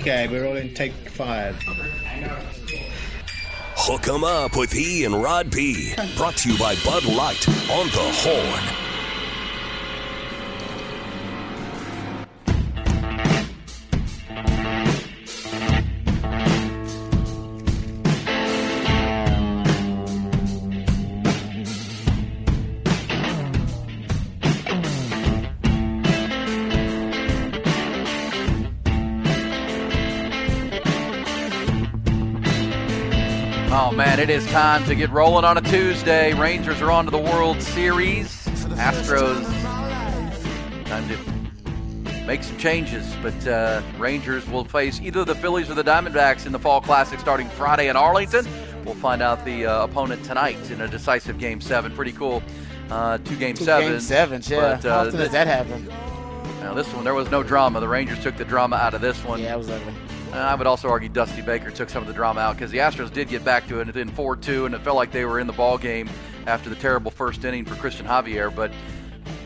Okay, we're all in take five. Hook 'em up with E and Rod B. Brought to you by Bud Light on the Horn. Oh man, it is time to get rolling on a Tuesday. Rangers are on to the World Series. Astros, time to make some changes, but uh, Rangers will face either the Phillies or the Diamondbacks in the Fall Classic starting Friday in Arlington. We'll find out the uh, opponent tonight in a decisive Game Seven. Pretty cool, uh, two Game Two Sevens. game sevens, yeah. But, uh, How often does that happen? Now this one, there was no drama. The Rangers took the drama out of this one. Yeah, it was ugly. I would also argue Dusty Baker took some of the drama out because the Astros did get back to it in 4-2, and it felt like they were in the ball game after the terrible first inning for Christian Javier. But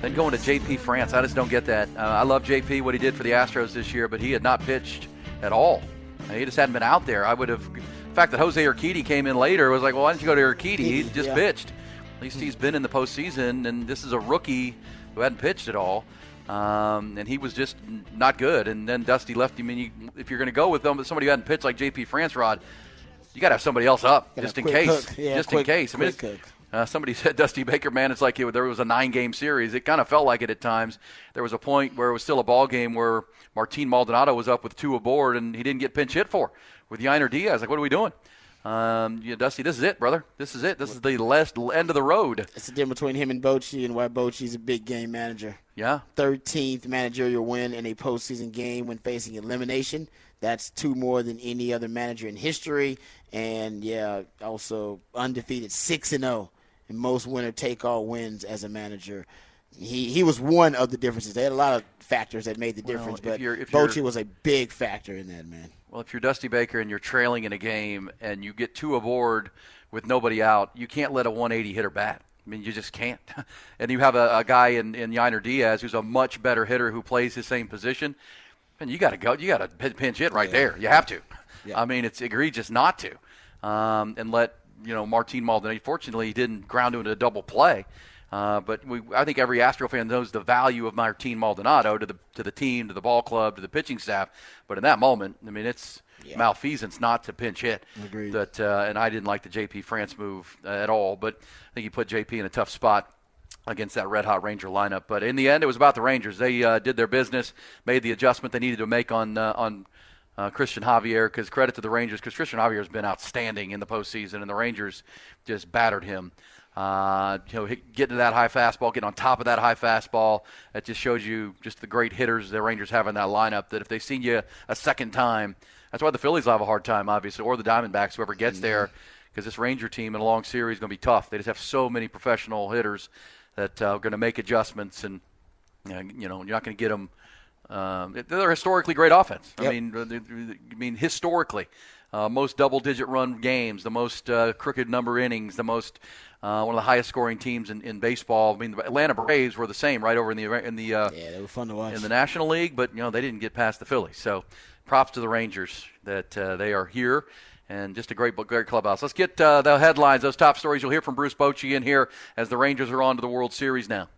then going to JP France, I just don't get that. Uh, I love JP what he did for the Astros this year, but he had not pitched at all. Uh, He just hadn't been out there. I would have. The fact that Jose Urquidy came in later was like, well, why didn't you go to Urquidy? He just Yeah. pitched. At least he's been in the postseason, and this is a rookie who hadn't pitched at all. Um, and he was just not good. And then Dusty left him. And you, if you're going to go with them, somebody who hadn't pitched like J.P. France Rod, you got to have somebody else up just in case. Yeah, just quick- in case. I mean, uh, somebody said Dusty Baker, man, it's like it, there was a nine-game series. It kind of felt like it at times. There was a point where it was still a ball game where Martin Maldonado was up with two aboard, and he didn't get pinch hit for with Yainer Diaz. Like, what are we doing? Um, Dusty, this is it, brother. This is it. This is the last end of the road. It's the difference between him and Bochy and why Bochy's a big game manager. Yeah. 13th managerial win in a postseason game when facing elimination. That's two more than any other manager in history. And yeah, also undefeated 6 and 0 in most winner take all wins as a manager. He he was one of the differences. They had a lot of factors that made the Well, difference, if but you're- if Bochy was a big factor in that, man. Well, if you're Dusty Baker and you're trailing in a game and you get two aboard with nobody out, you can't let a 180 hitter bat. I mean, you just can't. and you have a, a guy in, in Yainer Diaz who's a much better hitter who plays his same position, and you got to go. You got to pinch hit right there. You have to. Yeah. I mean, it's egregious not to, um, and let you know Martin Maldonado. Fortunately, he didn't ground into a double play. Uh, but we, I think every Astro fan knows the value of Martin Maldonado to the to the team, to the ball club, to the pitching staff. But in that moment, I mean, it's malfeasance not to pinch hit. Agreed. That uh, and I didn't like the JP France move uh, at all. But I think he put JP in a tough spot against that red hot Ranger lineup. But in the end, it was about the Rangers. They uh, did their business, made the adjustment they needed to make on uh, on uh, Christian Javier. Because credit to the Rangers, because Christian Javier has been outstanding in the postseason, and the Rangers just battered him. Uh, you know, getting to that high fastball, getting on top of that high fastball. That just shows you just the great hitters the Rangers have in that lineup. That if they've seen you a second time, that's why the Phillies will have a hard time, obviously, or the Diamondbacks, whoever gets there, because this Ranger team in a long series is going to be tough. They just have so many professional hitters that uh, are going to make adjustments, and you know, you're not going to get them. Um, they're a historically great offense. I mean, I mean historically, uh, most double-digit run games, the most uh, crooked number innings, the most uh, one of the highest scoring teams in, in baseball. I mean, the Atlanta Braves were the same right over in the in the uh, Yeah, they were fun to watch. in the National League, but you know they didn't get past the Phillies. So, props to the Rangers that uh, they are here. And just a great, great clubhouse. Let's get uh, the headlines, those top stories. You'll hear from Bruce Bochy in here as the Rangers are on to the World Series now.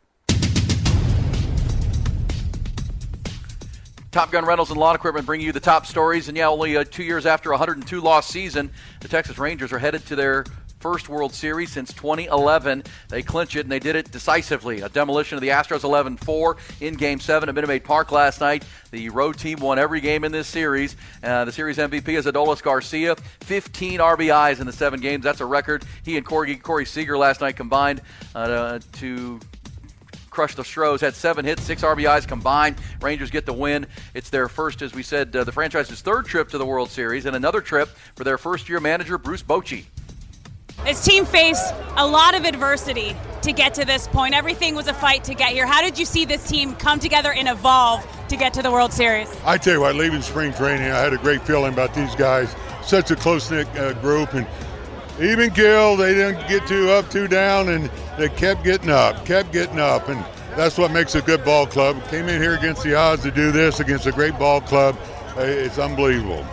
Top Gun Rentals and Lawn Equipment bring you the top stories. And yeah, only uh, two years after a 102 loss season, the Texas Rangers are headed to their first World Series since 2011. They clinch it, and they did it decisively. A demolition of the Astros 11 4 in Game 7 at Minute Maid Park last night. The road team won every game in this series. Uh, the series MVP is Adolis Garcia, 15 RBIs in the seven games. That's a record. He and Corey, Corey Seager last night combined uh, to crushed the Stros, had seven hits, six RBIs combined. Rangers get the win. It's their first, as we said, uh, the franchise's third trip to the World Series, and another trip for their first year manager, Bruce Bochy. This team faced a lot of adversity to get to this point. Everything was a fight to get here. How did you see this team come together and evolve to get to the World Series? I tell you what, leaving spring training, I had a great feeling about these guys. Such a close knit uh, group, and even Gil, they didn't get too up, too down, and they kept getting up, kept getting up, and that's what makes a good ball club. Came in here against the odds to do this against a great ball club. It's unbelievable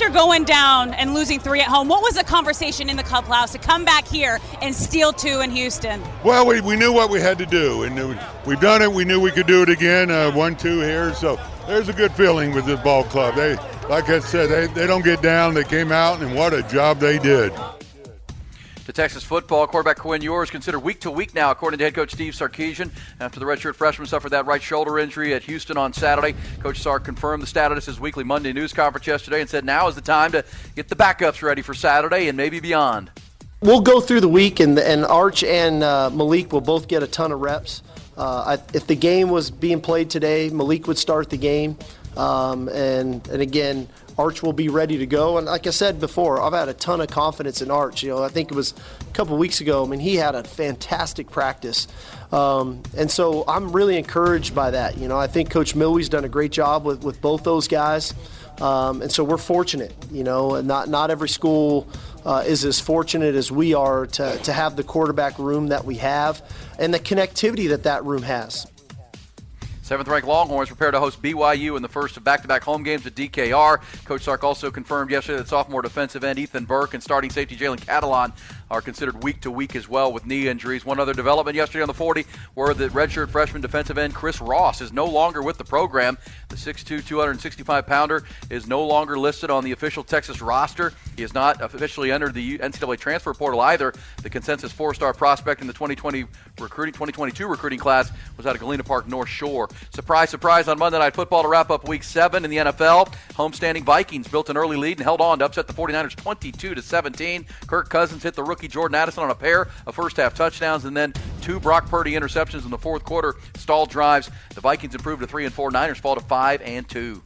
after going down and losing three at home, what was the conversation in the clubhouse to come back here and steal two in Houston? Well, we, we knew what we had to do, and we've done it. We knew we could do it again. Uh, one, two here. So there's a good feeling with this ball club. They, like I said, they, they don't get down. They came out, and what a job they did to Texas football. Quarterback Quinn Ewers considered week to week now, according to head coach Steve Sarkisian. After the redshirt freshman suffered that right shoulder injury at Houston on Saturday, Coach Sark confirmed the status at his weekly Monday news conference yesterday and said now is the time to get the backups ready for Saturday and maybe beyond. We'll go through the week, and, and Arch and uh, Malik will both get a ton of reps. Uh, I, if the game was being played today, Malik would start the game. Um, and, and again, Arch will be ready to go. And like I said before, I've had a ton of confidence in Arch. You know, I think it was a couple weeks ago. I mean, he had a fantastic practice. Um, and so I'm really encouraged by that. You know, I think Coach Milwee's done a great job with, with both those guys. Um, and so we're fortunate, you know, not, not every school uh, is as fortunate as we are to, to have the quarterback room that we have and the connectivity that that room has. Seventh ranked Longhorns prepare to host BYU in the first of back to back home games at DKR. Coach Sark also confirmed yesterday that sophomore defensive end Ethan Burke and starting safety Jalen Catalon are considered week to week as well with knee injuries. One other development yesterday on the 40 were the redshirt freshman defensive end Chris Ross is no longer with the program. The 6'2, 265 pounder is no longer listed on the official Texas roster. He has not officially entered the NCAA transfer portal either. The consensus four star prospect in the 2020 recruiting 2022 recruiting class was out of Galena Park North Shore. Surprise, surprise on Monday Night Football to wrap up Week 7 in the NFL. Homestanding Vikings built an early lead and held on to upset the 49ers 22 to 17. Kirk Cousins hit the rookie Jordan Addison on a pair of first half touchdowns and then two Brock Purdy interceptions in the fourth quarter stalled drives. The Vikings improved to 3 and 4. Niners fall to 5 and 2.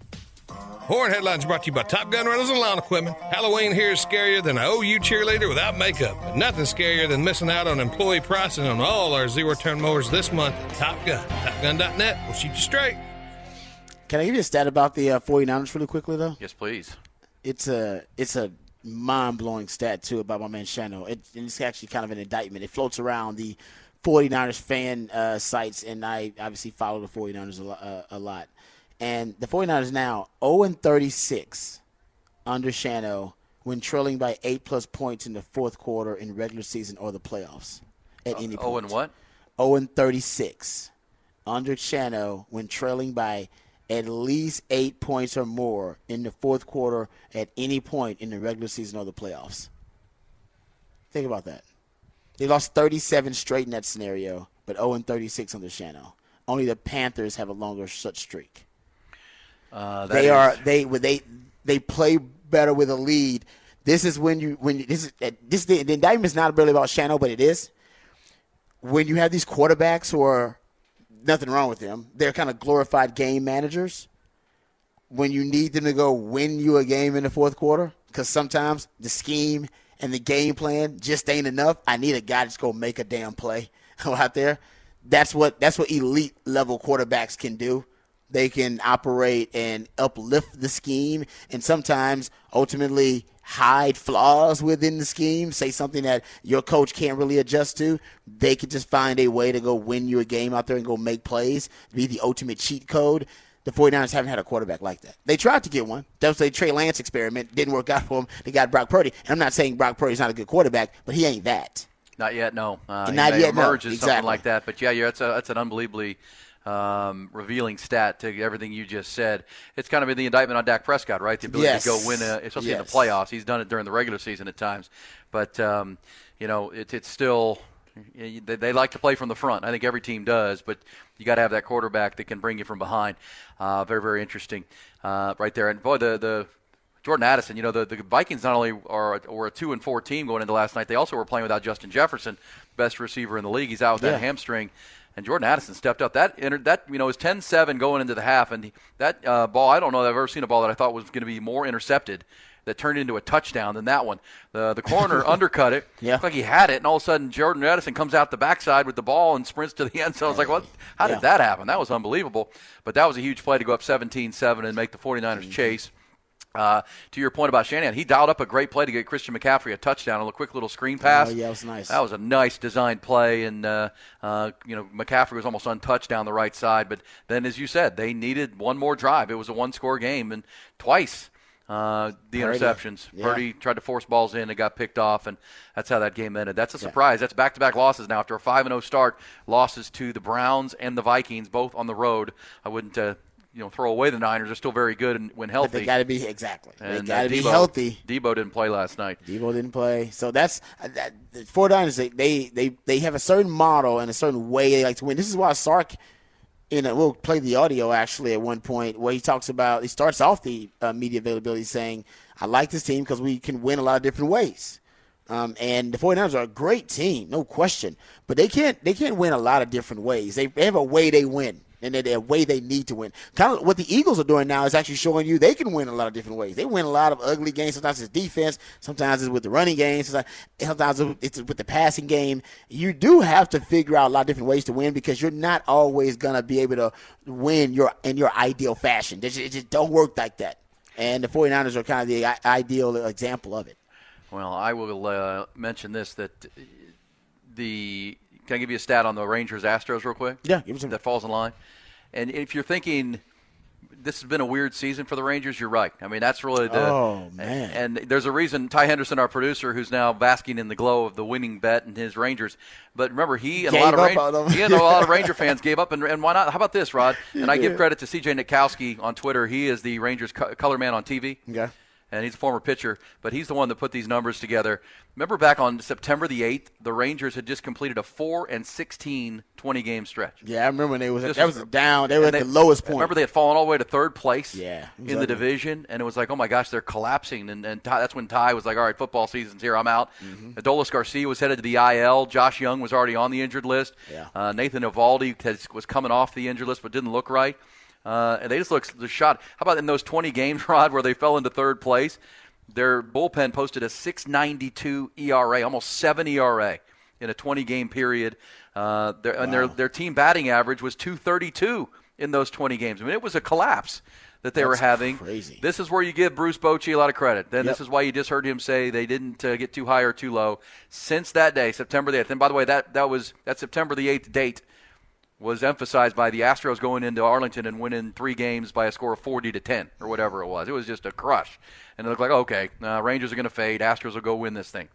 Horn Headlines brought to you by Top Gun Rentals and Lawn Equipment. Halloween here is scarier than an OU cheerleader without makeup. But nothing scarier than missing out on employee pricing on all our zero turn mowers this month. Top Gun. TopGun.net will shoot you straight. Can I give you a stat about the uh, 49ers really quickly, though? Yes, please. It's a, it's a mind blowing stat, too, about my man Shano. It, it's actually kind of an indictment. It floats around the 49ers fan uh, sites, and I obviously follow the 49ers a, lo- uh, a lot. And the 49ers now 0 36 under Shano when trailing by eight plus points in the fourth quarter in regular season or the playoffs at any point. 0 and what? 0 and 36 under Shano when trailing by at least eight points or more in the fourth quarter at any point in the regular season or the playoffs. Think about that. They lost 37 straight in that scenario, but 0 and 36 under Shano. Only the Panthers have a longer such streak. Uh, they is- are they they they play better with a lead. This is when you when you, this is uh, this the, the indictment is not really about Shano, but it is when you have these quarterbacks who are nothing wrong with them. They're kind of glorified game managers. When you need them to go win you a game in the fourth quarter, because sometimes the scheme and the game plan just ain't enough. I need a guy that's gonna make a damn play out there. That's what that's what elite level quarterbacks can do. They can operate and uplift the scheme, and sometimes ultimately hide flaws within the scheme. Say something that your coach can't really adjust to. They can just find a way to go win you a game out there and go make plays. Be the ultimate cheat code. The 49ers haven't had a quarterback like that. They tried to get one. That was the Trey Lance experiment. Didn't work out for them. They got Brock Purdy. And I'm not saying Brock Purdy's not a good quarterback, but he ain't that. Not yet, no. Uh, Not yet, no. emerge as something like that. But yeah, yeah, that's a, that's an unbelievably um, revealing stat to everything you just said. It's kind of been the indictment on Dak Prescott, right? The ability Yes. to go win, a, especially in the playoffs. He's done it during the regular season at times, but um, you know, it, it's still. They, they like to play from the front. I think every team does, but you got to have that quarterback that can bring you from behind. Uh, very, very interesting, uh, right there. And boy, the the Jordan Addison, you know, the, the Vikings not only are were a two and four team going into last night, they also were playing without Justin Jefferson, best receiver in the league. He's out with Yeah. that hamstring. And Jordan Addison stepped up. That entered that you know was 10-7 going into the half, and that uh, ball I don't know that I've ever seen a ball that I thought was going to be more intercepted that turned into a touchdown than that one. The the corner undercut it. Yeah. Looked like he had it, and all of a sudden Jordan Addison comes out the backside with the ball and sprints to the end zone. I was like, what? How Yeah. did that happen? That was unbelievable. But that was a huge play to go up 17-7 and make the 49ers Mm-hmm. chase. Uh, to your point about Shanahan, he dialed up a great play to get Christian McCaffrey a touchdown on a quick little screen pass. Oh, yeah, it was nice. That was a nice designed play, and uh, uh, you know McCaffrey was almost untouched down the right side. But then, as you said, they needed one more drive. It was a one-score game, and twice uh, the Purdy. interceptions. Yeah. Purdy tried to force balls in, it got picked off, and that's how that game ended. That's a surprise. That's back-to-back losses now after a five and zero start. Losses to the Browns and the Vikings, both on the road. I wouldn't. Uh, you know, throw away the Niners. They're still very good and when But healthy. they got to be exactly. They got to uh, be healthy. Debo didn't play last night. Debo didn't play, so that's uh, that, the 49ers. They, they they they have a certain model and a certain way they like to win. This is why Sark, in a, we'll play the audio actually at one point where he talks about he starts off the uh, media availability saying, "I like this team because we can win a lot of different ways." Um, and the 49ers are a great team, no question, but they can't they can't win a lot of different ways. They, they have a way they win. And a way they need to win. Kind of what the Eagles are doing now is actually showing you they can win a lot of different ways. They win a lot of ugly games. Sometimes it's defense. Sometimes it's with the running game. Sometimes sometimes it's with the passing game. You do have to figure out a lot of different ways to win because you're not always gonna be able to win your in your ideal fashion. It just, it just don't work like that. And the 49ers are kind of the ideal example of it. Well, I will uh, mention this that the can I give you a stat on the Rangers Astros real quick? Yeah, give me some. that falls in line. And if you're thinking this has been a weird season for the Rangers, you're right. I mean, that's really the. Oh, man. And, there's a reason Ty Henderson, our producer, who's now basking in the glow of the winning bet and his Rangers. But remember, he and a lot Ranger, he and a lot of Ranger fans gave up. And, and why not? How about this, Rod? And I give credit to CJ Nikowski on Twitter. He is the Rangers co- color man on TV Okay. And he's a former pitcher, but he's the one that put these numbers together. Remember back on September the 8th, the Rangers had just completed a 4 and 16 20 game stretch. Yeah, I remember when they was that was down. They were at And the lowest point. Remember they had fallen all the way to third place Yeah, in the division, and it was like, oh my gosh, they're collapsing. And, and Ty, that's when Ty was like, all right, football season's here, I'm out. Mm-hmm. Adolis Garcia was headed to the IL. Josh Jung was already on the injured list. Yeah. Uh, Nathan Eovaldi has, was coming off the injured list, but didn't look right. Uh, and they just look the shot. How about in those 20 games, Rod, where they fell into third place? Their bullpen posted a 6.92 ERA, almost seven ERA in a 20 game period. Uh, their, And their their team batting average was 232 in those 20 games. I mean, it was a collapse that they were having. crazy. This is where you give Bruce Bochy a lot of credit. Then this is why you just heard him say they didn't uh, get too high or too low. Since that day, September the 8th, and by the way, that, that was that September the 8th date was emphasized by the Astros going into Arlington and winning three games by a score of 40 to 10 or whatever it was. It was just a crush. And it looked like, okay, uh, Rangers are going to fade. Astros will go win this thing.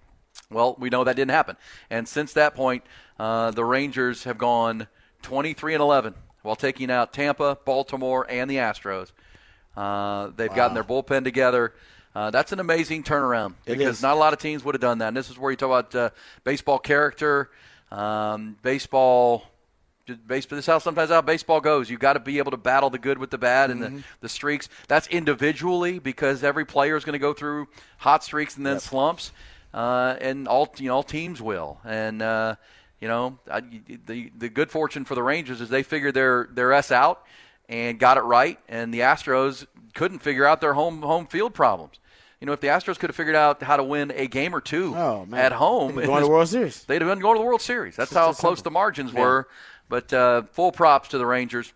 Well, we know that didn't happen. And since that point, uh, the Rangers have gone 23 and 11 while taking out Tampa, Baltimore, and the Astros. Uh, they've gotten their bullpen together. Uh, that's an amazing turnaround because not a lot of teams would have done that. And this is where you talk about uh, baseball character, um, baseball. Baseball. This is how sometimes how baseball goes. You've got to be able to battle the good with the bad and Mm-hmm. the, the streaks. That's individually because every player is going to go through hot streaks and then slumps, uh, and all you know, all teams will. And uh, you know, I, the the good fortune for the Rangers is they figured their their s out and got it right, and the Astros couldn't figure out their home home field problems. You know, if the Astros could have figured out how to win a game or two Oh, at home, They'd in going to this- World Series. they'd have been going to the World Series. That's It's how close simple. the margins Yeah. were. But uh, full props to the Rangers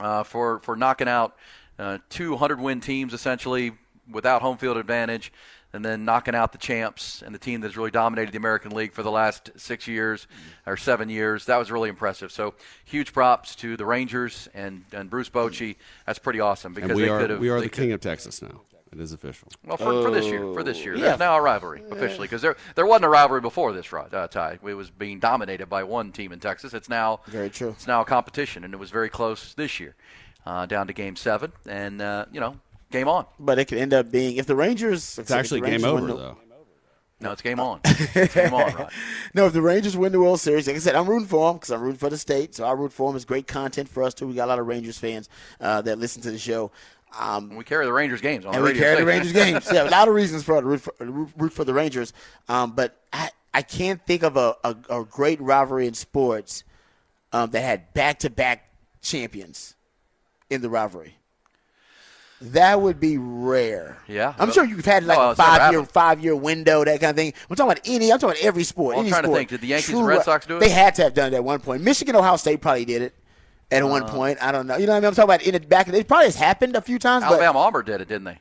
uh, for for knocking out uh, two hundred win teams essentially without home field advantage, and then knocking out the champs and the team that's really dominated the American League for the last six years or seven years. That was really impressive. So huge props to the Rangers and, and Bruce Bochy. That's pretty awesome because we they are could have we are the king of Texas now. It is official. well, for, for this year, for this year, Yeah. there's now a rivalry officially because there there wasn't a rivalry before this, Rod, uh, Ty. It was being dominated by one team in Texas. It's now Very true. It's now a competition, and it was very close this year, uh, down to game seven, and uh, you know, game on. But it could end up being if the Rangers. It's actually game over though. No, it's game on. It's game on, Rod. No, if the Rangers win the World Series, like I said, I'm rooting for them because I'm rooting for the state. So I root for them. It's great content for us too. We got a lot of Rangers fans uh, that listen to the show. Um, We carry the Rangers games on and we carry the. Rangers games. Yeah, a lot of reasons for to root for, root for the Rangers. Um, but I, I can't think of a, a, a great rivalry in sports um, that had back-to-back champions in the rivalry. That would be rare. Yeah. I'm sure you've had like No, a five year five year window, that kind of thing. I'm talking about any. I'm talking about every sport. Well, I'm any trying to sport. think, did the Yankees and Red Sox do it? They had to have done it at one point. Michigan, Ohio State probably did it at Uh, one point. I don't know. You know what I mean? I'm talking about in the back. It probably has happened a few times. Alabama Auburn did it, didn't they?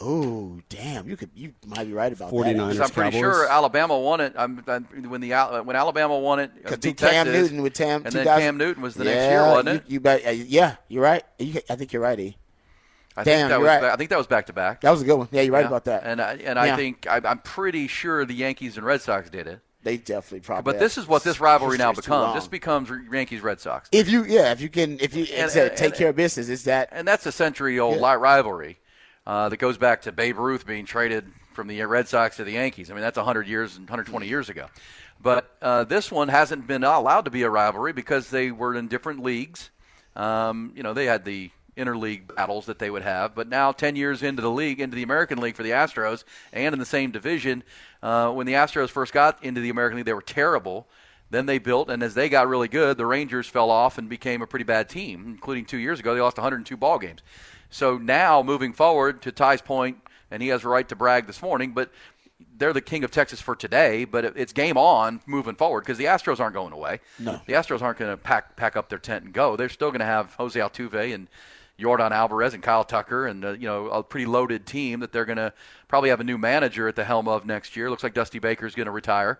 Oh, damn! You could. You might be right about 49ers. that. I'm pretty Cowboys. sure Alabama won it. I'm, I'm, when the when Alabama won it, uh, To beat Cam Texas, Newton with Tam, and then Cam Newton was the yeah, next year, wasn't you, it? You bet. uh, yeah, you're right. You, I think you're right. E. I Damn, think that was right. I think that was back to back. That was a good one. Yeah, you're right Yeah. about that. And I, and Yeah. I think I, I'm pretty sure the Yankees and Red Sox did it. They definitely probably. But this is what this rivalry now becomes. This becomes Yankees Red Sox, If you, yeah, if you can, if you And- and- take and- care of business, it's that. and that's a century old Yeah. rivalry uh, that goes back to Babe Ruth being traded from the Red Sox to the Yankees. I mean, that's 100 years and 120 years ago. But uh, this one hasn't been allowed to be a rivalry because they were in different leagues. Um, you know, they had the interleague battles that they would have, but now 10 years into the league, into the American League for the Astros, and in the same division, uh, when the Astros first got into the American League, they were terrible. Then they built, and as they got really good, the Rangers fell off and became a pretty bad team, including two years ago. They lost 102 ball games. So now, moving forward, to Ty's point, and he has a right to brag this morning, but they're the king of Texas for today, but it's game on moving forward because the Astros aren't going away. No. The Astros aren't going to pack pack up their tent and go. They're still going to have Jose Altuve and Yordan Alvarez and Kyle Tucker and uh, you know a pretty loaded team that they're going to probably have a new manager at the helm of next year. Looks like Dusty Baker's going to retire.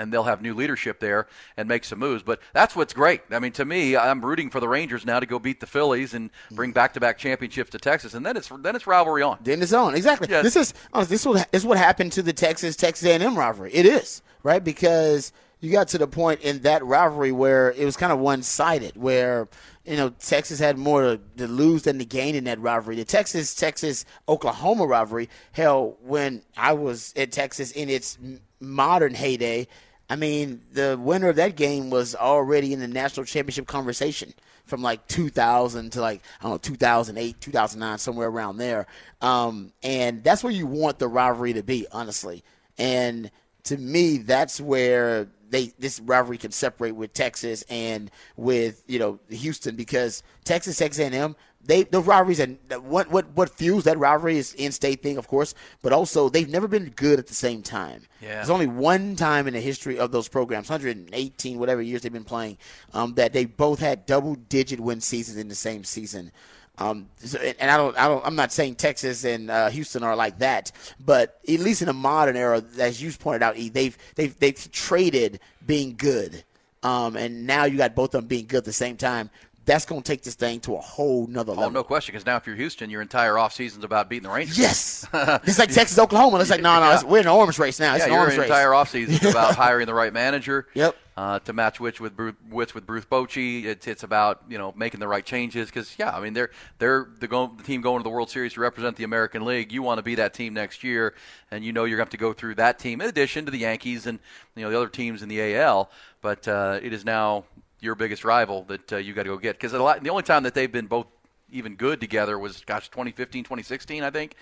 And they'll have new leadership there and make some moves. But that's what's great. I mean, to me, I'm rooting for the Rangers now to go beat the Phillies and bring back-to-back championships to Texas, and then it's then it's rivalry on. Then it's on exactly. Yeah. This is this is what happened to the Texas Texas A&M rivalry. It is right because you got to the point in that rivalry where it was kind of one sided, where you know Texas had more to, to lose than to gain in that rivalry. The Texas Texas Oklahoma rivalry, hell, when I was at Texas in its modern heyday. I mean, the winner of that game was already in the national championship conversation from like 2000 to like I don't know 2008, 2009, somewhere around there. Um, and that's where you want the rivalry to be, honestly. And to me, that's where they this rivalry can separate with Texas and with you know Houston because Texas, Texas A&M, they those rivalries and what what what fuels that rivalry is in-state thing, of course, but also they've never been good at the same time. Yeah. There's only one time in the history of those programs, 118 whatever years they've been playing, um, that they both had double-digit win seasons in the same season. Um, so, and I don't, I don't, I'm not saying Texas and uh, Houston are like that, but at least in the modern era, as you pointed out, E, they've they've they've traded being good, um, and now you got both of them being good at the same time. That's going to take this thing to a whole nother level. Oh, no question. Because now, if you're Houston, your entire offseason's about beating the Rangers. Yes, it's like Texas, Oklahoma. It's like no, no, Yeah. it's, we're in an arms race now. It's yeah, an your entire offseason is about hiring the right manager. Yep. Uh, to match Witch with Bruce, Witch with Bruce Bochy, it's it's about you know making the right changes because yeah, I mean they're they're the, go, the team going to the World Series to represent the American League. You want to be that team next year, and you know you're going to have to go through that team in addition to the Yankees and you know the other teams in the AL. But uh, it is now your biggest rival that uh, you got to go get because the only time that they've been both even good together was gosh 2015 2016 i think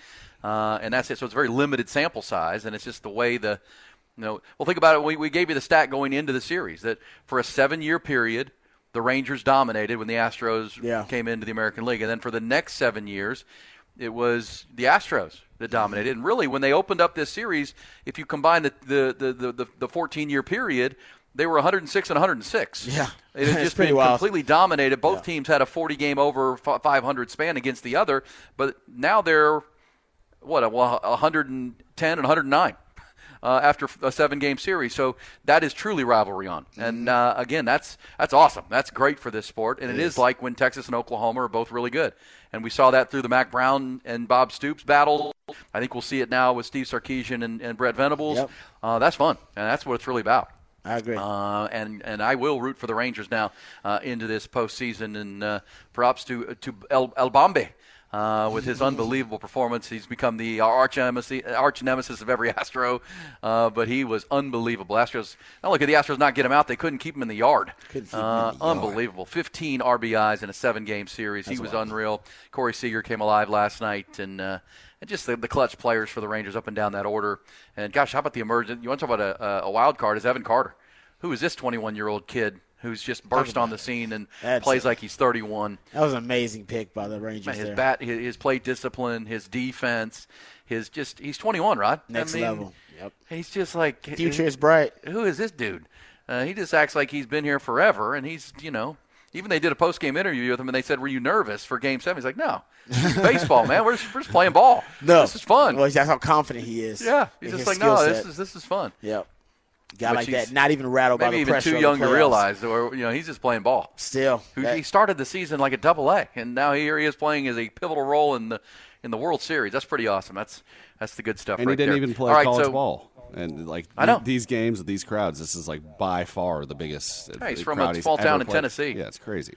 uh, and that's it so it's a very limited sample size and it's just the way the you know well think about it we, we gave you the stat going into the series that for a seven year period the rangers dominated when the astros Yeah. came into the american league and then for the next seven years it was the astros that dominated and really when they opened up this series if you combine the the the, the, the 14 year period they were 106 and 106 Yeah. it had just been wild. completely dominated. Both teams had a 40 game over 500 span against the other, but now they're what a 110 and 109 uh, after a seven game series. So that is truly rivalry on. Mm-hmm. And uh, again, that's that's awesome. That's great for this sport. And it is like when Texas and Oklahoma are both really good. And we saw that through the Mack Brown and Bob Stoops battle. I think we'll see it now with Steve Sarkisian and, and Brent Venables. Yep. Uh, that's fun, and that's what it's really about. I agree. Uh, and and I will root for the Rangers now uh, into this postseason. And uh, props to to El, El Bombi. Uh, with his unbelievable performance, he's become the arch nemesis, arch nemesis of every Astro. Uh, but he was unbelievable. Astros, not only could the Astros not get him out, they couldn't keep him in the yard. Him in Uh, the yard. unbelievable. 15 RBIs in a seven-game series. he was unreal. Corey Seager came alive last night, and uh, and just the, the clutch players for the Rangers up and down that order. And gosh, how about the emergent? You want to talk about a, a, a wild card? Is Evan Carter, who is this 21-year-old kid who's just burst on the scene and That's plays it. like he's 31. That was an amazing pick by the Rangers. Man, his there. bat, his, his play discipline, his defense, his just he's 21, right? Next I mean, level. Yep. He's just like Future is bright. Who is this dude? Uh, he just acts like he's been here forever, and he's you know. Even they did a post game interview with him, and they said, "Were you nervous for Game 7? He's like, "No, baseball, man. We're just, we're just playing ball. No, this is fun." Well, that's how confident he is. yeah, he's just like, "No, skill this is this is fun." Yep. Guy Which like that, not even rattled by Maybe the even pressure. too of the young to realize, or you know, he's just playing ball. Still, that- he started the season like a double A, and now here he is playing as a pivotal role in the in the World Series. That's pretty awesome. That's that's the good stuff. And right he didn't there. even play All right, college so, ball. And like I know. these games with these crowds, this is like by far the biggest. Yeah, he's uh, from a crowd he's small town in played. Tennessee. Yeah, it's crazy.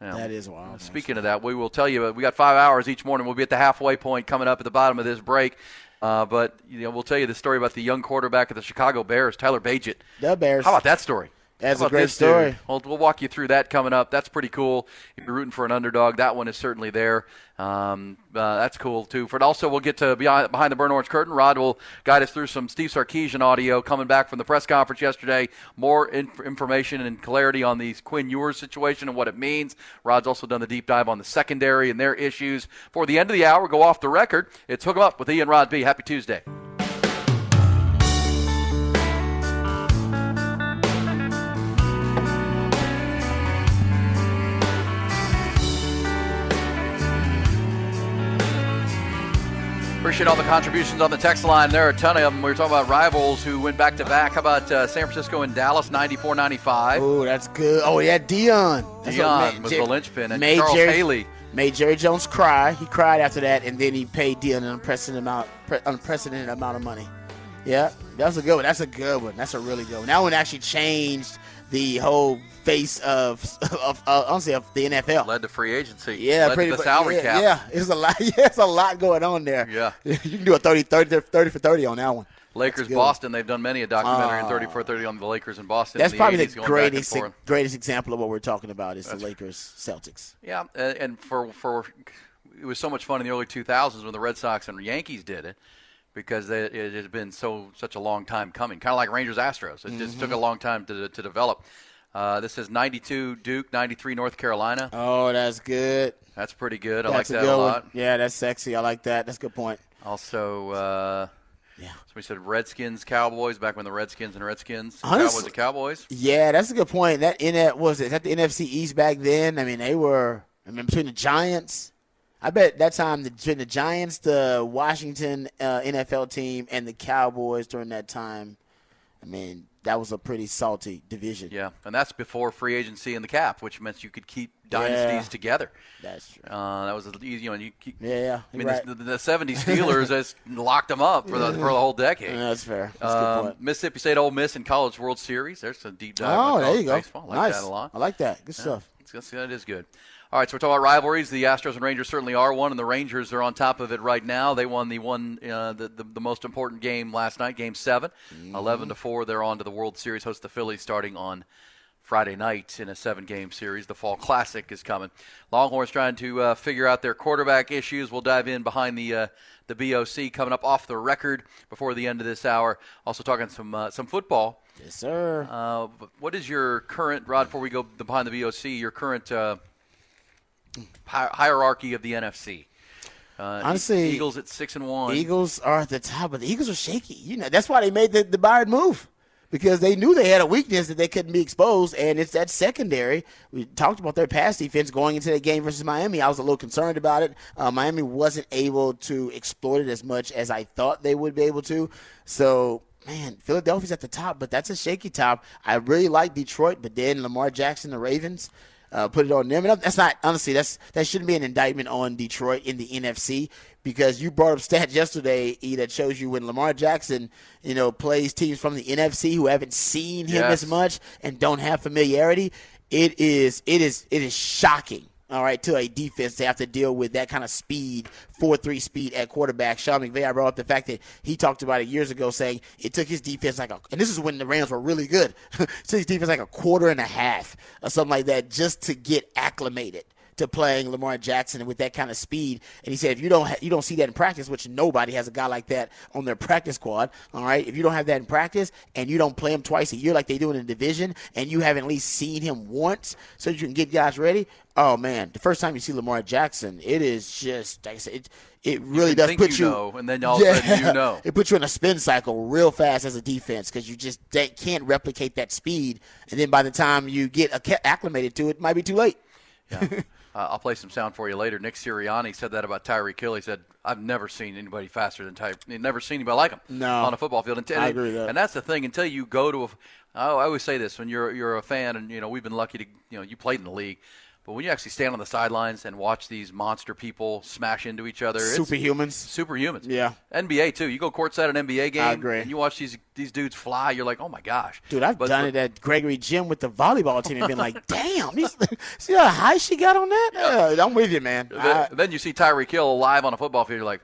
Yeah. that is wild. man. Speaking of that, we will tell you uh, we got five hours each morning. We'll be at the halfway point coming up at the bottom of this break. Uh, but you know, we'll tell you the story about the young quarterback of the Chicago Bears, Tyler Bagent. The Bears. How about that story? That's a great dude? story. We'll, we'll walk you through that coming up. That's pretty cool. If you're rooting for an underdog, that one is certainly there. Um, uh, that's cool too. For also, we'll get to behind, behind the burn orange curtain. Rod will guide us through some Steve Sarkisian audio coming back from the press conference yesterday. More inf- information and clarity on the Quinn Ewers situation and what it means. Rod's also done the deep dive on the secondary and their issues. For the end of the hour, go off the record. It's hook 'em up with Ian Rod B. Happy Tuesday. Appreciate all the contributions on the text line. There are a ton of them. We were talking about rivals who went back to back. How about uh, San Francisco and Dallas, 94 95? Oh, that's good. Oh, yeah, Deion. What Deion was Jer- the linchpin, and made Charles Jerry, Haley. made Jerry Jones cry. He cried after that, and then he paid Deion an unprecedented amount, pre- unprecedented amount of money. Yeah, that's a good one. That's a good one. That's a really good one. That one actually changed the whole face of, of uh, honestly, of the NFL. Led to free agency. Yeah, Led pretty to the salary yeah, cap. Yeah, it's a lot. Yeah, it's a lot going on there. Yeah. you can do a 30, 30, 30 for thirty on that one. Lakers. Boston. They've done many a documentary in 30 for 30 on the Lakers in Boston. That's in the probably 80s, the going back and greatest greatest example of what we're talking about is the Lakers Celtics. Yeah, and and for for it was so much fun in the early 2000s when the Red Sox and Yankees did it because they, it has been so such a long time coming. Kind of like Rangers Astros. It just Mhm. took a long time to to develop. Uh, this is 92 Duke, 93 North Carolina. Oh, that's good. That's pretty good. I That's like a that a one. lot. Yeah, that's sexy. I like that. That's a good point. Also, uh, yeah. Somebody said Redskins, Cowboys. Back when the Redskins and Redskins, Honestly- Cowboys and Cowboys. Yeah, that's a good point. That in that was it that the NFC East back then. I mean, they were. I mean, between the Giants, I bet that time the, between the Giants, the Washington uh, NFL team, and the Cowboys during that time. I mean, that was a pretty salty division. Yeah, and that's before free agency and the cap, which meant you could keep dynasties Yeah. together. That's true. Uh, that was easy. You know, you keep, Yeah, yeah. I mean, right. the, the '70s Steelers has locked them up for the for the whole decade. Yeah, that's fair. That's Um. Mississippi State, Ole Miss, and College World Series. There's a deep dive. Oh, there you go. Baseball. I like nice. that a lot. I like that. Good Yeah, stuff. it's- That is good. All right, so we're talking about rivalries. The Astros and Rangers certainly are one, and the Rangers are on top of it right now. They won the one, uh, the, the the most important game last night, Game 7 Mm-hmm. eleven to four. They're on to the World Series. Host the Phillies starting on Friday night in a seven-game series. The Fall Classic is coming. Longhorns trying to uh, figure out their quarterback issues. We'll dive in behind the uh, the BOC coming up off the record before the end of this hour. Also talking some uh, some football. Yes, sir. Uh, what is your current Rod? Before we go behind the BOC, your current uh, hierarchy of the NFC. Uh, Honestly, Eagles at six and one. Eagles are at the top, but the Eagles are shaky. You know, that's why they made the, the Byard move because they knew they had a weakness that they couldn't be exposed, and it's that secondary. We talked about their pass defense going into that game versus Miami. I was a little concerned about it. Uh, Miami wasn't able to exploit it as much as I thought they would be able to. So. Man, Philadelphia's at the top, but that's a shaky top. I really like Detroit, but then Lamar Jackson, the Ravens, uh, put it on them. And that's not honestly that's that shouldn't be an indictment on Detroit in the NFC because you brought up stats yesterday E, that shows you when Lamar Jackson you know plays teams from the NFC who haven't seen him Yes. as much and don't have familiarity. It is it is it is shocking. All right, to a defense to have to deal with that kind of speed, four three speed at quarterback. Sean McVay, I brought up the fact that he talked about it years ago, saying it took his defense like a, and this is when the Rams were really good. took his defense like a quarter and a half or something like that just to get acclimated to playing Lamar Jackson with that kind of speed. And he said, if you don't ha- you don't see that in practice, which nobody has a guy like that on their practice squad. All right, if you don't have that in practice and you don't play him twice a year like they do in the division, and you haven't at least seen him once, so you can get guys ready. Oh man, the first time you see Lamar Jackson, it is just like I said, it it really can does put you you, know, and then all of a sudden you know. it puts you in a spin cycle real fast as a defense because you just can't replicate that speed, and then by the time you get acc- acclimated to it, it might be too late. Yeah. Uh, I'll play some sound for you later. Nick Sirianni said that about Tyreek Hill. He said, "I've never seen anybody faster than Tyree. Never seen anybody like him No. on a football field." And, I agree with that. And that's the thing. Until you go to a, I always say this: when you're you're a fan, and you know we've been lucky to you know you played in the league, but when you actually stand on the sidelines and watch these monster people smash into each other, Superhumans. superhumans. Yeah. NBA too. You go courtside an NBA game, and you watch these these dudes fly. You're like, oh my gosh, Dude, I've But- done but- it at Gregory Gym with the volleyball team and been like, damn, these, see how high she got on that? Yeah, I'm with you, man. I- Then, then you see Tyreek Hill live on a football field. You're like,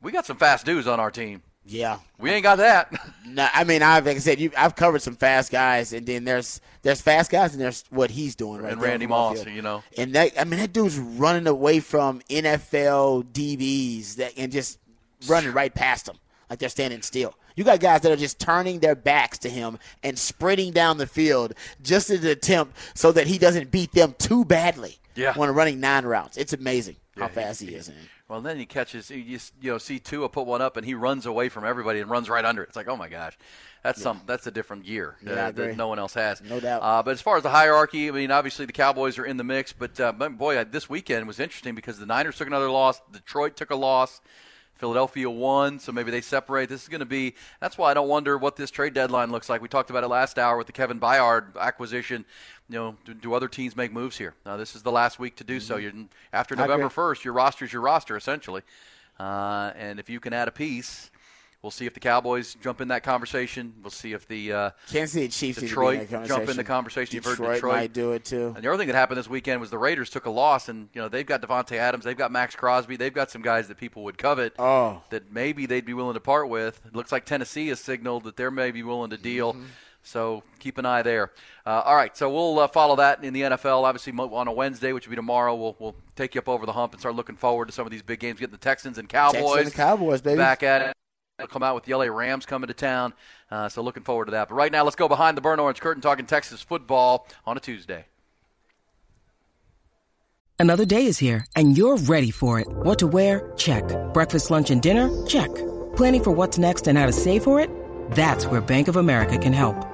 we got some fast dudes on our team. Yeah. We ain't got that. No, I mean, I've like I said, you, I've covered some fast guys, and then there's there's fast guys, and there's what he's doing right and there Randy Moss, you know. And that, I mean, that dude's running away from NFL DBs that and just running right past them like they're standing still. You got guys that are just turning their backs to him and sprinting down the field just in an attempt so that he doesn't beat them too badly. Yeah. when running nine routes, it's amazing how Yeah, fast he, is. Man. Well, then he catches, you just, you know, see Tua put one up, and he runs away from everybody and runs right under it. It's like, oh my gosh, that's some, that's a different gear Yeah, uh, that no one else has. No doubt. Uh, but as far as the hierarchy, I mean, obviously the Cowboys are in the mix, but, uh, boy, this weekend was interesting because the Niners took another loss, Detroit took a loss. Philadelphia won, so maybe they separate. This is going to be. That's why I don't wonder what this trade deadline looks like. We talked about it last hour with the Kevin Byard acquisition. You know, do, do other teams make moves here? Now, this is the last week to do so. You're, after Mm-hmm. November first, your roster is your roster essentially. Uh, and if you can add a piece, we'll see if the Cowboys jump in that conversation. We'll see if the uh, Kansas City Chiefs need to be Detroit in jump in the conversation. You've heard Detroit, Detroit. might do it too. And the other thing that happened this weekend was the Raiders took a loss, and you know they've got Davante Adams, they've got Maxx Crosby, they've got some guys that people would covet. Oh. that maybe they'd be willing to part with. It looks like Tennessee has signaled that they're maybe willing to deal. Mm-hmm. So keep an eye there. Uh, all right, so we'll uh, follow that in the NFL. Obviously, on a Wednesday, which will be tomorrow, we'll we'll take you up over the hump and start looking forward to some of these big games. Getting the Texans and Cowboys, Texans and Cowboys, baby. back at it. They'll come out with the LA Rams coming to town. Uh, so looking forward to that. But right now, let's go behind the burn orange curtain talking Texas football on a Tuesday. Another day is here, and you're ready for it. What to wear? Check. Breakfast, lunch, and dinner? Check. Planning for what's next and how to save for it? That's where Bank of America can help.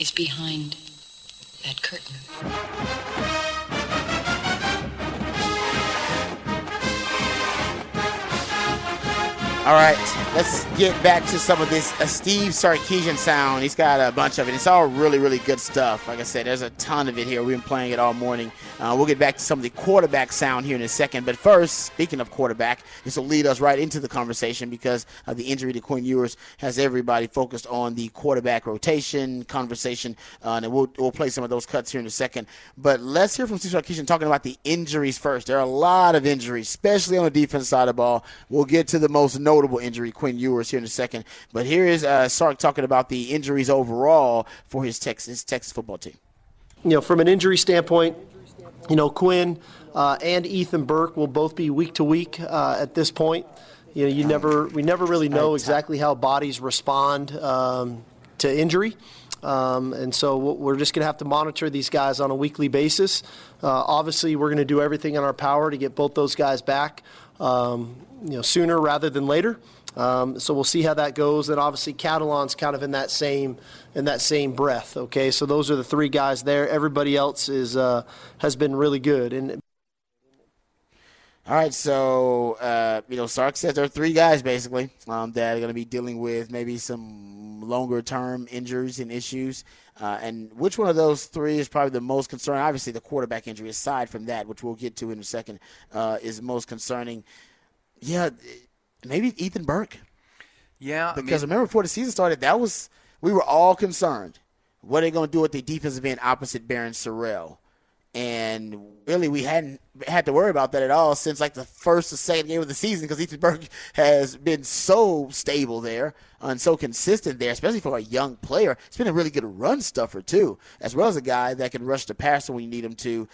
Is behind that curtain. All right, let's get back to some of this uh, Steve Sarkisian sound. He's got a bunch of it. It's all really, really good stuff. Like I said, there's a ton of it here. We've been playing it all morning. Uh, we'll get back to some of the quarterback sound here in a second. But first, speaking of quarterback, this will lead us right into the conversation because of the injury to Quinn Ewers has everybody focused on the quarterback rotation conversation. Uh, and we'll, we'll play some of those cuts here in a second. But let's hear from Steve Sarkisian talking about the injuries first. There are a lot of injuries, especially on the defense side of the ball. We'll get to the most notable injury, Quinn Ewers, here in a second. But here is uh, Sark talking about the injuries overall for his Texas Texas football team. you know, from an injury standpoint, you know, Quinn uh, and Ethan Burke will both be week to week uh, at this point. You know, you never, we never really know exactly how bodies respond um, to injury. Um, and so we're just going to have to monitor these guys on a weekly basis. Uh, obviously, we're going to do everything in our power to get both those guys back, um, you know, sooner rather than later. Um, so we'll see how that goes. And obviously, Catalon's kind of in that same in that same breath. Okay, so those are the three guys there. Everybody else is uh, has been really good. And All right, so uh, you know, Sark says there are three guys basically um, that are going to be dealing with maybe some longer term injuries and issues. Uh, and which one of those three is probably the most concerning? Obviously, the quarterback injury, aside from that, which we'll get to in a second, uh, is most concerning. Yeah, maybe Ethan Burke. Yeah, because I mean, remember before the season started, that was we were all concerned. What are they going to do with the defensive end opposite Barryn Sorrell? And really, we hadn't had to worry about that at all since like the first or second game of the season because Ethan Burke has been so stable there and so consistent there, especially for a young player. It's been a really good run stuffer too, as well as a guy that can rush the passer when you need him to.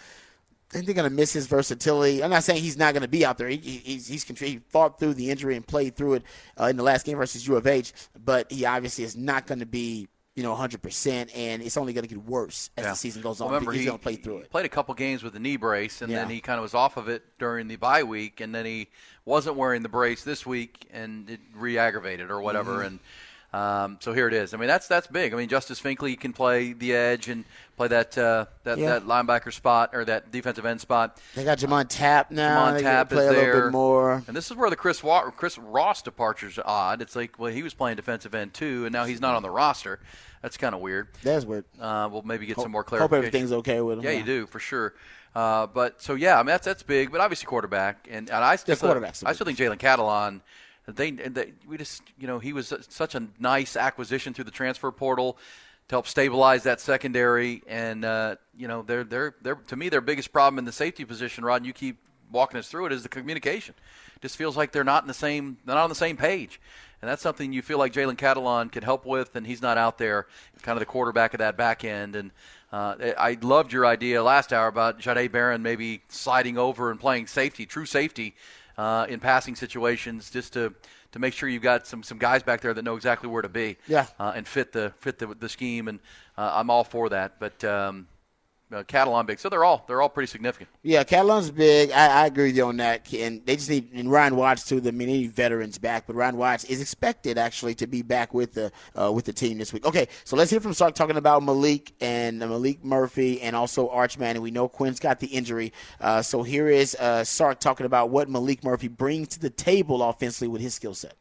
I think they're going to miss his versatility. I'm not saying he's not going to be out there. He, he's, he's he fought through the injury and played through it uh, in the last game versus U of H, but he obviously is not going to be you know 100%, and it's only going to get worse as Yeah. the season goes on. remember, he's he going to play through it. played a couple games with a knee brace, and then he kind of was off of it during the bye week, and then he wasn't wearing the brace this week, and it re-aggravated or whatever, Mhm. and um, so here it is. I mean, that's that's big. I mean, Justice Finkley can play the edge and play that uh, that, Yeah. that linebacker spot or that defensive end spot. They got Jamon Tapp now. Jamon Tapp play is a there. little bit more. And this is where the Chris Wa- Chris Ross departure's are odd. It's like, well, he was playing defensive end too, and now he's not on the roster. That's kind of weird. That's weird. Uh, we'll maybe get Hope- some more clarity. hope everything's okay with him, Yeah, yeah. you do for sure. Uh, but so yeah, I mean that's that's big. But obviously quarterback, and, and I still Yeah, I still think Jalen Catalon. They, they we just you know he was such a nice acquisition through the transfer portal to help stabilize that secondary, and uh, you know they're they're they're to me their biggest problem in the safety position, Rod. And you keep walking us through it is the communication. Just feels like they're not in the same they're not on the same page. And that's something you feel like Jalen Catalon could help with, and he's not out there, kind of the quarterback of that back end. And uh, I loved your idea last hour about Jade Barron maybe sliding over and playing safety, true safety, uh, in passing situations, just to to make sure you've got some some guys back there that know exactly where to be, Yeah. uh, and fit the fit the, the scheme. And uh, I'm all for that. But um, uh, Catalon big, so they're all they're all pretty significant. Yeah, Catalon's big. I, I agree with you on that. And they just need and Ryan Watts too. The need veterans back, but Ryan Watts is expected actually to be back with the uh, with the team this week. Okay, so let's hear from Sark talking about Malik and uh, Malik Murphy and also Archman. And we know Quinn's got the injury. Uh, so here is uh, Sark talking about what Malik Murphy brings to the table offensively with his skill set.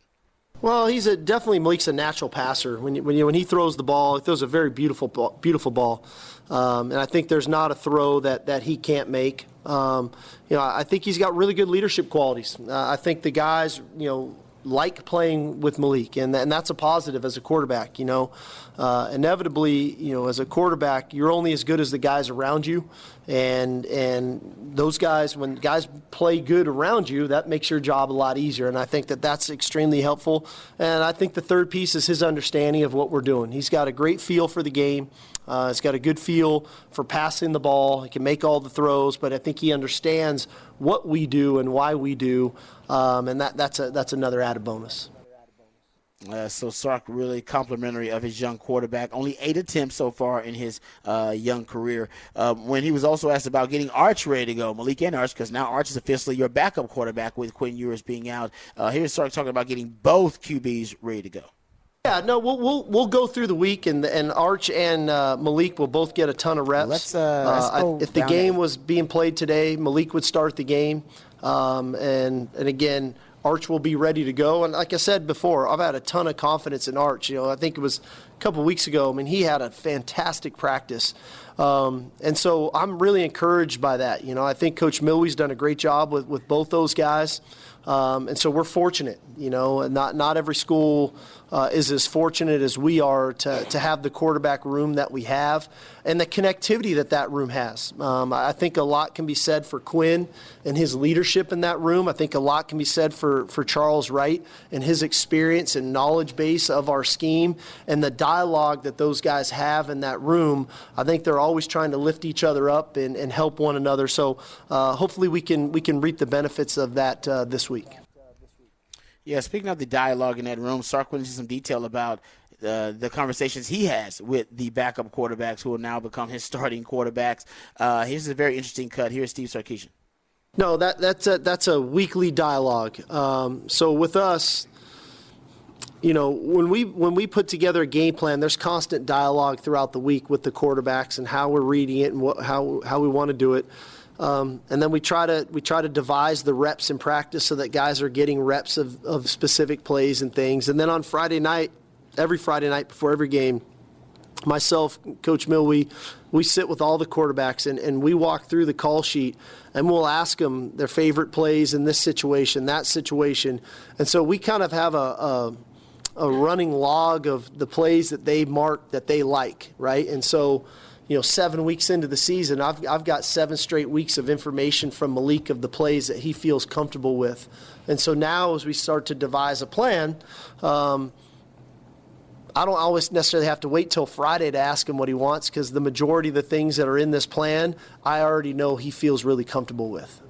Well, he's a definitely Malik's a natural passer. When you, when you, when he throws the ball, he throws a very beautiful ball, beautiful ball, um, and I think there's not a throw that, that he can't make. Um, you know, I think he's got really good leadership qualities. Uh, I think the guys, you know, like playing with Malik, and, and that's a positive as a quarterback. You know, uh, inevitably, you know, as a quarterback, you're only as good as the guys around you, and and those guys, when guys play good around you, that makes your job a lot easier. And I think that that's extremely helpful. And I think the third piece is his understanding of what we're doing. He's got a great feel for the game. Uh, he's got a good feel for passing the ball. He can make all the throws, but I think he understands what we do and why we do, um, and that, that's a, that's another added bonus. Uh, so Sark really complimentary of his young quarterback. Only eight attempts so far in his uh, young career. Um, when he was also asked about getting Arch ready to go, Malik and Arch, because now Arch is officially your backup quarterback with Quinn Ewers being out. Uh, here's Sark talking about getting both QBs ready to go. Yeah, no, we'll we'll, we'll go through the week, and and Arch and uh, Malik will both get a ton of reps. Let's, uh, let's I- if the game that. was being played today, Malik would start the game, um, and and again, Arch will be ready to go. And like I said before, I've had a ton of confidence in Arch. You know, I think it was a couple weeks ago. I mean, he had a fantastic practice. Um, and so I'm really encouraged by that. You know, I think Coach Milwee's done a great job with, with both those guys. Um, and so we're fortunate, you know, and not, not every school uh, is as fortunate as we are to, to have the quarterback room that we have and the connectivity that that room has. Um, I think a lot can be said for Quinn and his leadership in that room. I think a lot can be said for, for Charles Wright and his experience and knowledge base of our scheme and the dialogue that those guys have in that room. I think they're always trying to lift each other up and, and help one another. So uh, hopefully we can, we can reap the benefits of that uh, this week. Yeah, speaking of the dialogue in that room, Sark went into some detail about uh, the conversations he has with the backup quarterbacks who will now become his starting quarterbacks. Uh, here's a very interesting cut. Here's Steve Sarkisian. No, that that's a that's a weekly dialogue. Um, so with us, you know, when we when we put together a game plan, there's constant dialogue throughout the week with the quarterbacks and how we're reading it and what, how how we want to do it. Um, and then we try to we try to devise the reps in practice so that guys are getting reps of, of specific plays and things. And then on Friday night, every Friday night before every game, myself, Coach Milwee, we sit with all the quarterbacks and, and we walk through the call sheet and we'll ask them their favorite plays in this situation, that situation. And so we kind of have a, a, a running log of the plays that they mark that they like, right? And so, you know, seven weeks into the season, I've, I've got seven straight weeks of information from Malik of the plays that he feels comfortable with. And so now, as we start to devise a plan, um, I don't always necessarily have to wait till Friday to ask him what he wants because the majority of the things that are in this plan, I already know he feels really comfortable with.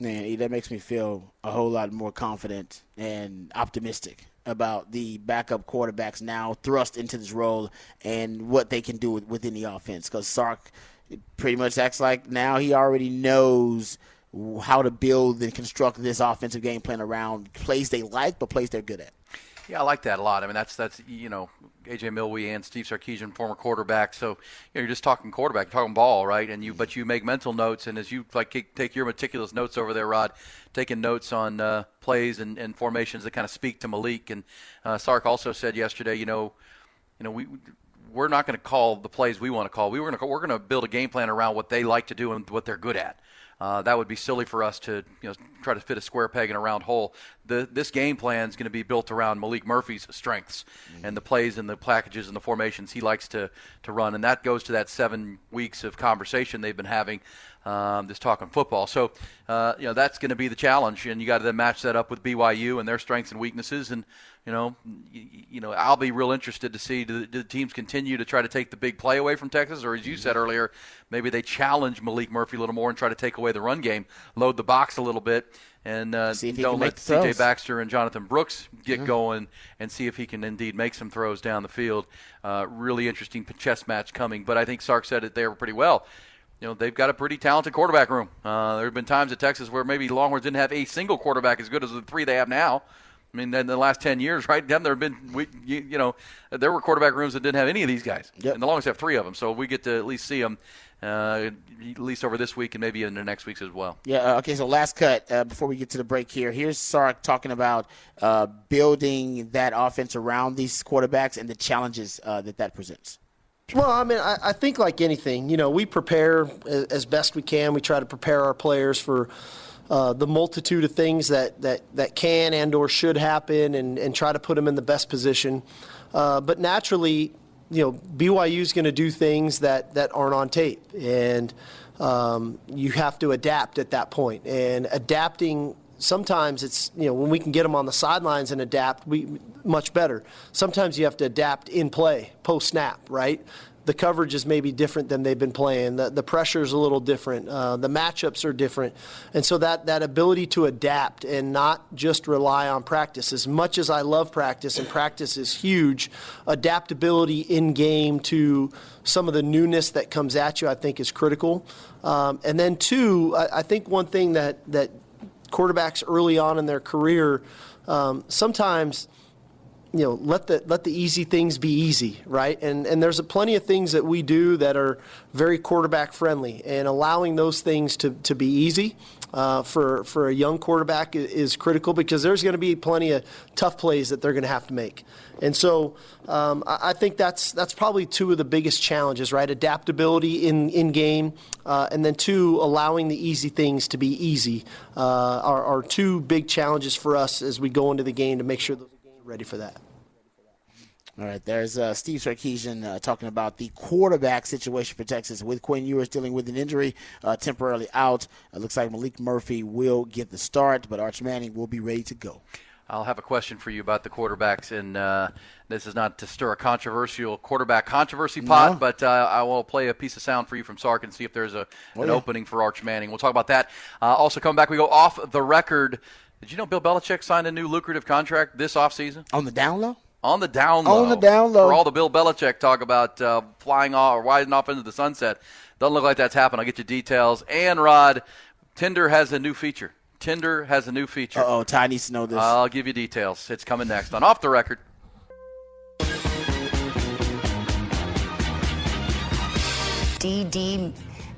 Man, that makes me feel a whole lot more confident and optimistic about the backup quarterbacks now thrust into this role and what they can do within the offense. Because Sark pretty much acts like now he already knows how to build and construct this offensive game plan around plays they like, but plays they're good at. Yeah, I like that a lot. I mean, that's that's you know AJ Milwee and Steve Sarkisian, former quarterback. So you know, you're just talking quarterback, you're talking ball, right? And you but you make mental notes, and as you like take your meticulous notes over there, Rod, taking notes on uh, plays and, and formations that kind of speak to Malik. And uh, Sark also said yesterday, you know, you know we we're not going to call the plays we want to call. We were going to we're going to build a game plan around what they like to do and what they're good at. Uh, that would be silly for us to you know try to fit a square peg in a round hole. The, this game plan is going to be built around Malik Murphy's strengths mm-hmm. and the plays and the packages and the formations he likes to to run, and that goes to that seven weeks of conversation they've been having. Um, this talking football, so uh, you know that's going to be the challenge, and you got to then match that up with BYU and their strengths and weaknesses, and you know, you, you, know, I'll be real interested to see do, do, the teams continue to try to take the big play away from Texas, or as you said earlier, maybe they challenge Malik Murphy a little more and try to take away the run game, load the box a little bit, and uh, don't let C.J. Baxter and Jonathan Brooks get yeah. going and see if he can indeed make some throws down the field. Uh, really interesting chess match coming, but I think Sark said it there pretty well you know they've got a pretty talented quarterback room. Uh, there have been times at Texas where maybe Longhorns didn't have a single quarterback as good as the three they have now. I mean, in the last 10 years, right? Then There have been, we, you, you, know, there were quarterback rooms that didn't have any of these guys. Yep. And the longest have three of them. So we get to at least see them, uh, at least over this week and maybe in the next weeks as well. Yeah. Uh, okay. So last cut uh, before we get to the break here. Here's Sark talking about uh, building that offense around these quarterbacks and the challenges uh, that that presents. Well, I mean, I, I, think like anything, you know, we prepare as best we can. We try to prepare our players for uh, the multitude of things that, that, that can and or should happen and, and try to put them in the best position. Uh, but naturally, you know, BYU is going to do things that, that aren't on tape. And um, you have to adapt at that point. And adapting sometimes it's you know when we can get them on the sidelines and adapt we much better sometimes you have to adapt in play post snap right the coverage is maybe different than they've been playing. The, the pressure is a little different. Uh, the matchups are different. And so that, that ability to adapt and not just rely on practice, as much as I love practice, and practice is huge, adaptability in game to some of the newness that comes at you, I think, is critical. Um, and then, two, I, I, think one thing that, that quarterbacks early on in their career um, sometimes – you know, let the let the easy things be easy, right? And and there's a plenty of things that we do that are very quarterback friendly, and allowing those things to, to be easy uh, for for a young quarterback is critical because there's going to be plenty of tough plays that they're going to have to make. And so um, I, I, think that's that's probably two of the biggest challenges, right? Adaptability in in game, uh, and then two, allowing the easy things to be easy uh, are, are two big challenges for us as we go into the game to make sure that we're ready for that. All right, there's uh, Steve Sarkisian uh, talking about the quarterback situation for Texas with Quinn Ewers dealing with an injury, uh, temporarily out. It looks like Malik Murphy will get the start, but Arch Manning will be ready to go. I'll have a question for you about the quarterbacks, and uh, this is not to stir a controversial quarterback controversy pot, no. but uh, I will play a piece of sound for you from Sark and see if there's a, oh, an yeah. opening for Arch Manning. We'll talk about that. Uh, also, coming back, we go off the record. Did you know Bill Belichick signed a new lucrative contract this offseason? On the down low? On the down low. On the down low. For all the Bill Belichick talk about uh, flying off or riding off into the sunset. Doesn't look like that's happened. I'll get you details. And Rod, Tinder has a new feature. Tinder has a new feature. oh, Ty needs to know this. I'll give you details. It's coming next on Off the Record. DD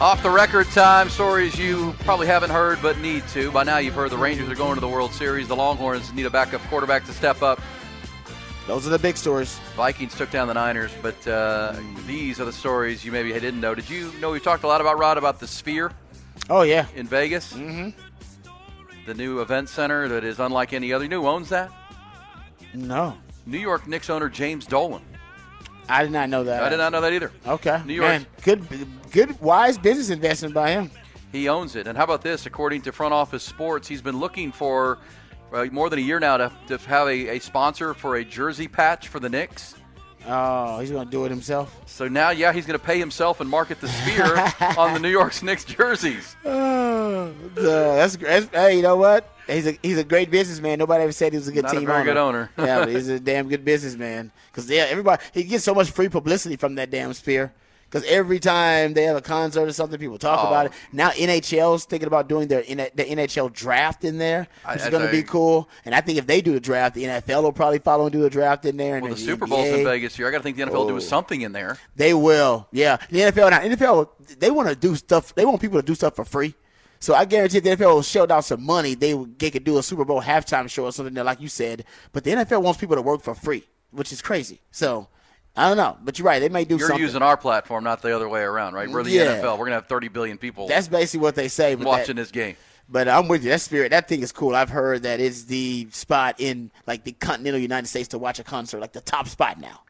Off the record time, stories you probably haven't heard but need to. By now, you've heard the Rangers are going to the World Series. The Longhorns need a backup quarterback to step up. Those are the big stories. Vikings took down the Niners, but uh, these are the stories you maybe didn't know. Did you know we talked a lot about Rod about the Sphere? Oh yeah, in Vegas. Mm-hmm. The new event center that is unlike any other. You know who owns that? No. New York Knicks owner James Dolan. I did not know that. I did not know that either. Okay, New York. Man, good, good, wise business investment by him. He owns it. And how about this? According to Front Office Sports, he's been looking for uh, more than a year now to, to have a, a sponsor for a jersey patch for the Knicks. Oh, he's going to do it himself. So now, yeah, he's going to pay himself and market the sphere on the New York Knicks jerseys. Oh, that's great. Hey, you know what? He's a he's a great businessman. Nobody ever said he was a good Not a team very owner. good owner. yeah, but he's a damn good businessman. Because yeah, everybody he gets so much free publicity from that damn sphere. Because every time they have a concert or something, people talk Oh. about it. Oh. Now NHL's thinking about doing their the NHL draft in there, I- which is going to be cool. And I think if they do the draft, the NFL will probably follow and do a draft in there. And Well, the then Super Bowl's in Vegas here. I got to think the NFL will do Oh. something in there. They will. Yeah. The NFL now NFL they want to do stuff they want people to do stuff for free. So I guarantee if the NFL will shell out some money, they they could do a Super Bowl halftime show or something there, like you said. But the NFL wants people to work for free, which is crazy. So I don't know. But you're right, they may do something. You're something. using our platform, not the other way around, right? We're the Yeah. NFL. We're going to have 30 billion people That's basically what they say. Watching that, this game. But I'm with you. That spirit, that thing is cool. I've heard that it's the spot in like the continental United States to watch a concert, like the top spot now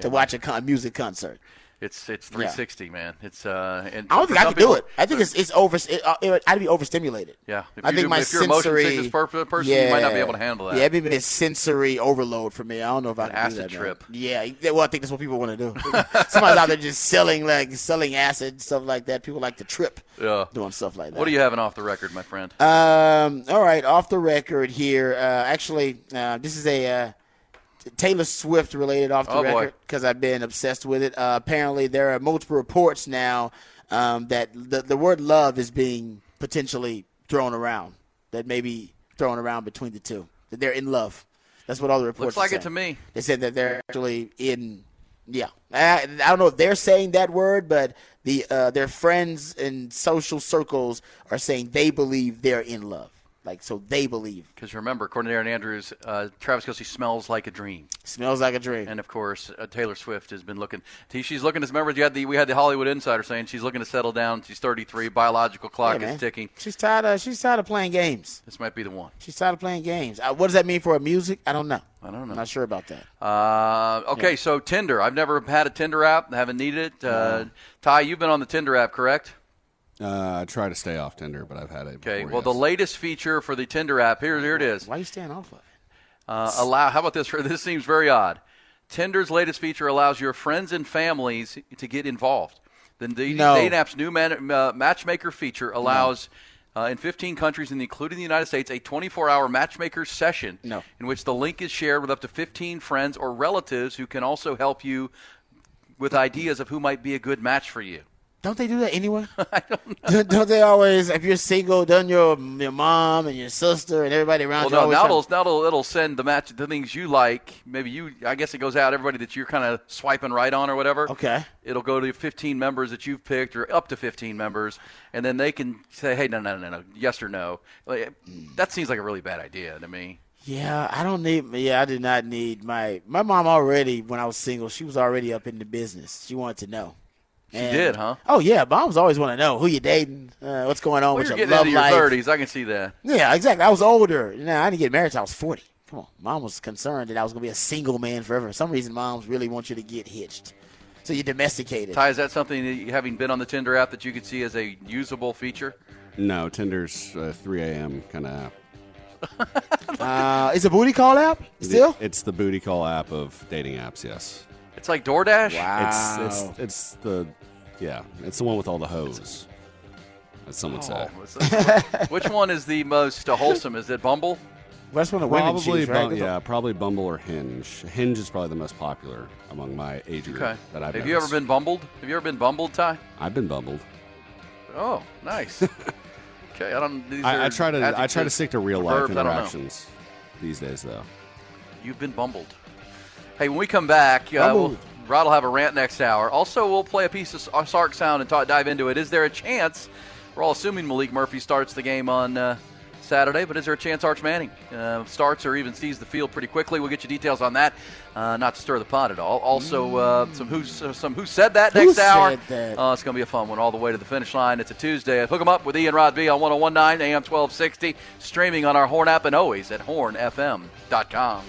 to watch a con- music concert. It's it's 360, man. It's uh. And I don't think I could do it. I think it's it's over. It, uh, it, I'd be overstimulated. Yeah, if I think do- my if you're a motion sensory sickness per- person, you might not be able to handle that. Yeah, it'd be a sensory overload for me. I don't know if I An can do that. man. trip. Yeah, yeah, well, I think that's what people want to do. Somebody's out there just selling like selling acid stuff like that. People like to trip Yeah. doing stuff like that. What are you having off the record, my friend? Um, all right, off the record here. Uh, actually, uh, this is a uh, Taylor Swift related off the Oh, record because I've been obsessed with it. Uh, apparently, there are multiple reports now um, that the, the word love is being potentially thrown around, that may be thrown around between the two, that they're in love. That's what all the reports Looks like it to me. They said that they're actually in. Yeah, I, I don't know if they're saying that word, but the uh, their friends and social circles are saying they believe they're in love. Like so, they believe Because remember, according to Erin Andrews, uh, Travis Kelce smells like a dream. smells like a dream. And of course, uh, Taylor Swift has been looking. She's looking to. Remember, you had the we had the Hollywood Insider saying she's looking to settle down. She's 33. Biological clock Hey, is ticking. She's tired of she's tired of playing games. This might be the one. She's tired of playing games. Uh, what does that mean for her music? I don't know. I don't know. I'm not sure about that. Uh, okay, so Tinder. I've never had a Tinder app. Haven't needed it. Uh, Ty, you've been on the Tinder app, correct? Uh, I try to stay off Tinder, but I've had it. Okay. before, well, the latest feature for the Tinder app here, here it is. Why are you staying off of it? Uh, allow. How about this? This seems very odd. Tinder's latest feature allows your friends and families to get involved. The dating No. dating app's new man, uh, matchmaker feature allows. Uh, in 15 countries, including the United States, a 24-hour matchmaker session No. in which the link is shared with up to 15 friends or relatives who can also help you with ideas of who might be a good match for you. Don't they do that anyway? I don't know. don't they always, if you're single, doesn't your your mom and your sister and everybody around Well, you no, always now it'll, now it'll, it'll send the match the things you like. Maybe you, I guess it goes out everybody that you're kind of swiping right on or whatever. Okay. It'll go to 15 members that you've picked or up to 15 members, and then they can say, hey, no, no, no, no, yes or no. Like, That seems like a really bad idea to me. Yeah, I don't need. Yeah, I did not need my my mom already. When I was single, she was already up in the business. She wanted to know. She did, huh? Oh yeah, moms always want to know who you dating, uh, what's going on Well, with you're your getting love into your life. 30s. I can see that. Yeah, exactly. I was older. Now I didn't get married till I was forty. Come on, mom was concerned that I was gonna be a single man forever. For some reason, moms really want you to get hitched, so you're domesticated. Ty, is that something that you, having been on the Tinder app that you could see as a usable feature? No, Tinder's uh, 3 a.m. kind of app. Uh, it's a booty call app still. It's the booty call app of dating apps. Yes. It's like DoorDash. Wow. It's it's it's the yeah. It's the one with all the hoes. as some would say. Oh, Which one is the most uh, wholesome? Is it Bumble? That's one of the women Probably, choose, right? Bum- yeah, probably Bumble or Hinge. Hinge is probably the most popular among my age group Okay. that I've Have you ever noticed. been bumbled? Have you ever been bumbled, Ty? I've been bumbled. Oh, nice. okay, I don't. These I, I are try to I try to adjectives, stick to real life verbs, I don't know. interactions these days, though. You've been bumbled. Hey, when we come back, uh, we'll, Rod will have a rant next hour. Also, we'll play a piece of Sark Sound and talk, dive into it. Is there a chance? We're all assuming Malik Murphy starts the game on uh, Saturday, but is there a chance Arch Manning uh, starts or even sees the field pretty quickly? We'll get you details on that. Uh, not to stir the pot at all. Also, uh, some who some who said that Who next hour. said that? Uh, it's going to be a fun one all the way to the finish line. It's a Tuesday. Hook 'em up with Ian Rod B on 1019 AM 1260, streaming on our Horn app and always at hornfm.com.